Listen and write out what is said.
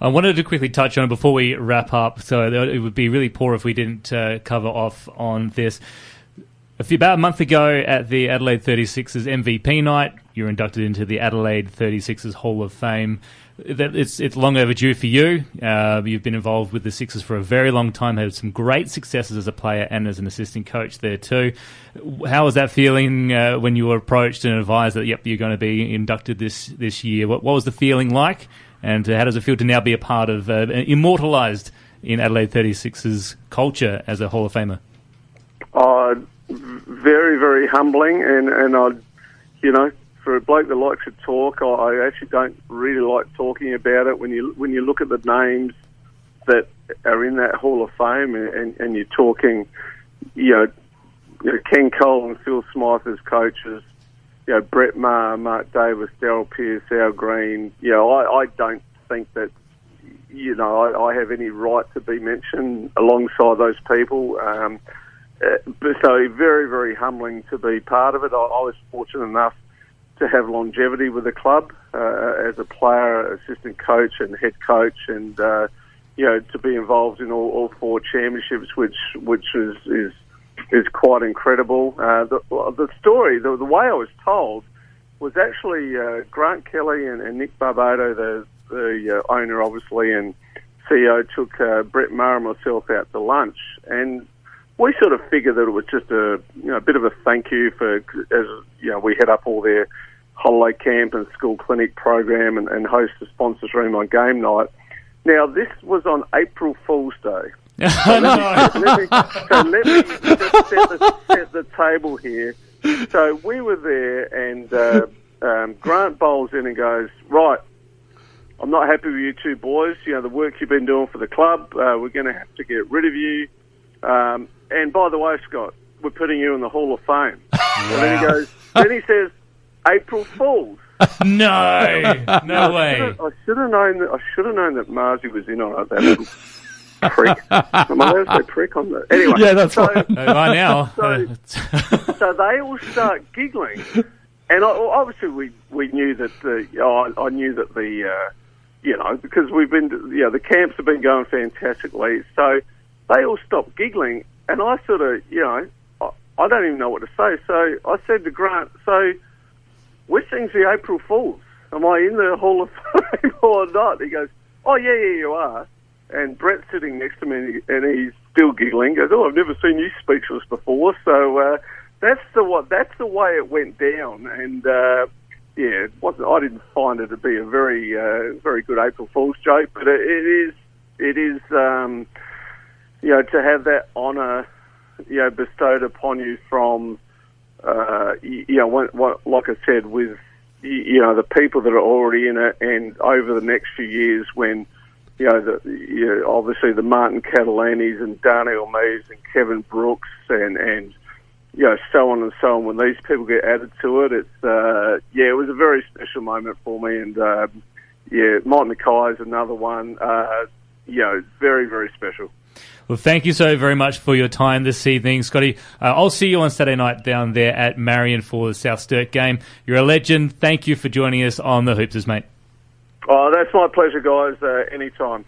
I wanted to quickly touch on it before we wrap up. So it would be really poor if we didn't uh, cover off on this. A few, about a month ago at the Adelaide 36ers MVP night, you were inducted into the Adelaide 36ers Hall of Fame. It's it's long overdue for you. Uh, you've been involved with the Sixers for a very long time. Had some great successes as a player and as an assistant coach there too. How was that feeling uh, when you were approached and advised that yep you're going to be inducted this this year? What, what was the feeling like, and how does it feel to now be a part of uh, immortalised in Adelaide 36ers culture as a Hall of Famer? Uh, very very humbling, and and I, you know, for a bloke that likes to talk, I actually don't really like talking about it. When you when you look at the names that are in that Hall of Fame, and, and you're talking, you know, you know, Ken Cole and Phil Smyth as coaches, you know, Brett Maher, Mark Davis, Darryl Pearce, Al Green. You know, I, I don't think that, you know, I, I have any right to be mentioned alongside those people. Um, uh, so very, very humbling to be part of it. I, I was fortunate enough to have longevity with the club uh, as a player, assistant coach, and head coach, and uh, you know to be involved in all, all four championships, which which is is is quite incredible. Uh, the, the story, the, the way I was told, was actually uh, Grant Kelley and, and Nick Barbato, the the uh, owner, obviously, and CEO, took uh, Brett Maher and myself out to lunch, and we sort of figured that it was just a you know a bit of a thank you for as you know we head up all their holiday camp and school clinic program and, and host the sponsors room on game night. Now this was on April Fool's Day. So let, me, let, me, so let me just set the, set the table here. So we were there, and uh, um, Grant bowls in and goes, "Right, I'm not happy with you two boys. You know the work you've been doing for the club. Uh, we're going to have to get rid of you. Um, and by the way, Scott, we're putting you in the Hall of Fame. Wow. And then he goes, then he says, April Fools. no, no way. I should have known that. I should have known that Marzi was in on it. That little prick. Am I allowed to say prick on that? Anyway, yeah, that's so, right. By now, so, so they all start giggling, and I, obviously we we knew that the. Oh, I, I knew that the. Uh, you know, because we've been, you know, the camps have been going fantastically. So they all stopped giggling, and I sort of, you know, I, I don't even know what to say. So I said to Grant, so Wissing's the April Fools. Am I in the Hall of Fame or not? He goes, Oh, yeah, yeah, you are. And Brett's sitting next to me and he's still giggling. Goes, Oh, I've never seen you speechless before. So uh, that's the what. That's the way it went down. And uh, yeah, I didn't find it to be a very, uh, very good April Fool's joke, but it, it is, it is, um, you know, to have that honour, you know, bestowed upon you from uh, you, you know, what, what, like I said, with you know the people that are already in it, and over the next few years, when you know, the, you know obviously the Martin Cattalinis and Darnell Mees and Kevin Brooks and and you know so on and so on. When these people get added to it, it's uh, yeah, it was a very special moment for me, and uh, yeah, Mike McKay is another one. Uh, you know, very very special. Well, thank you so very much for your time this evening, Scotty. Uh, I'll see you on Saturday night down there at Marion for the South Sturt game. You're a legend. Thank you for joining us on the Hoopsters, mate. Oh, that's my pleasure, guys. Uh, anytime.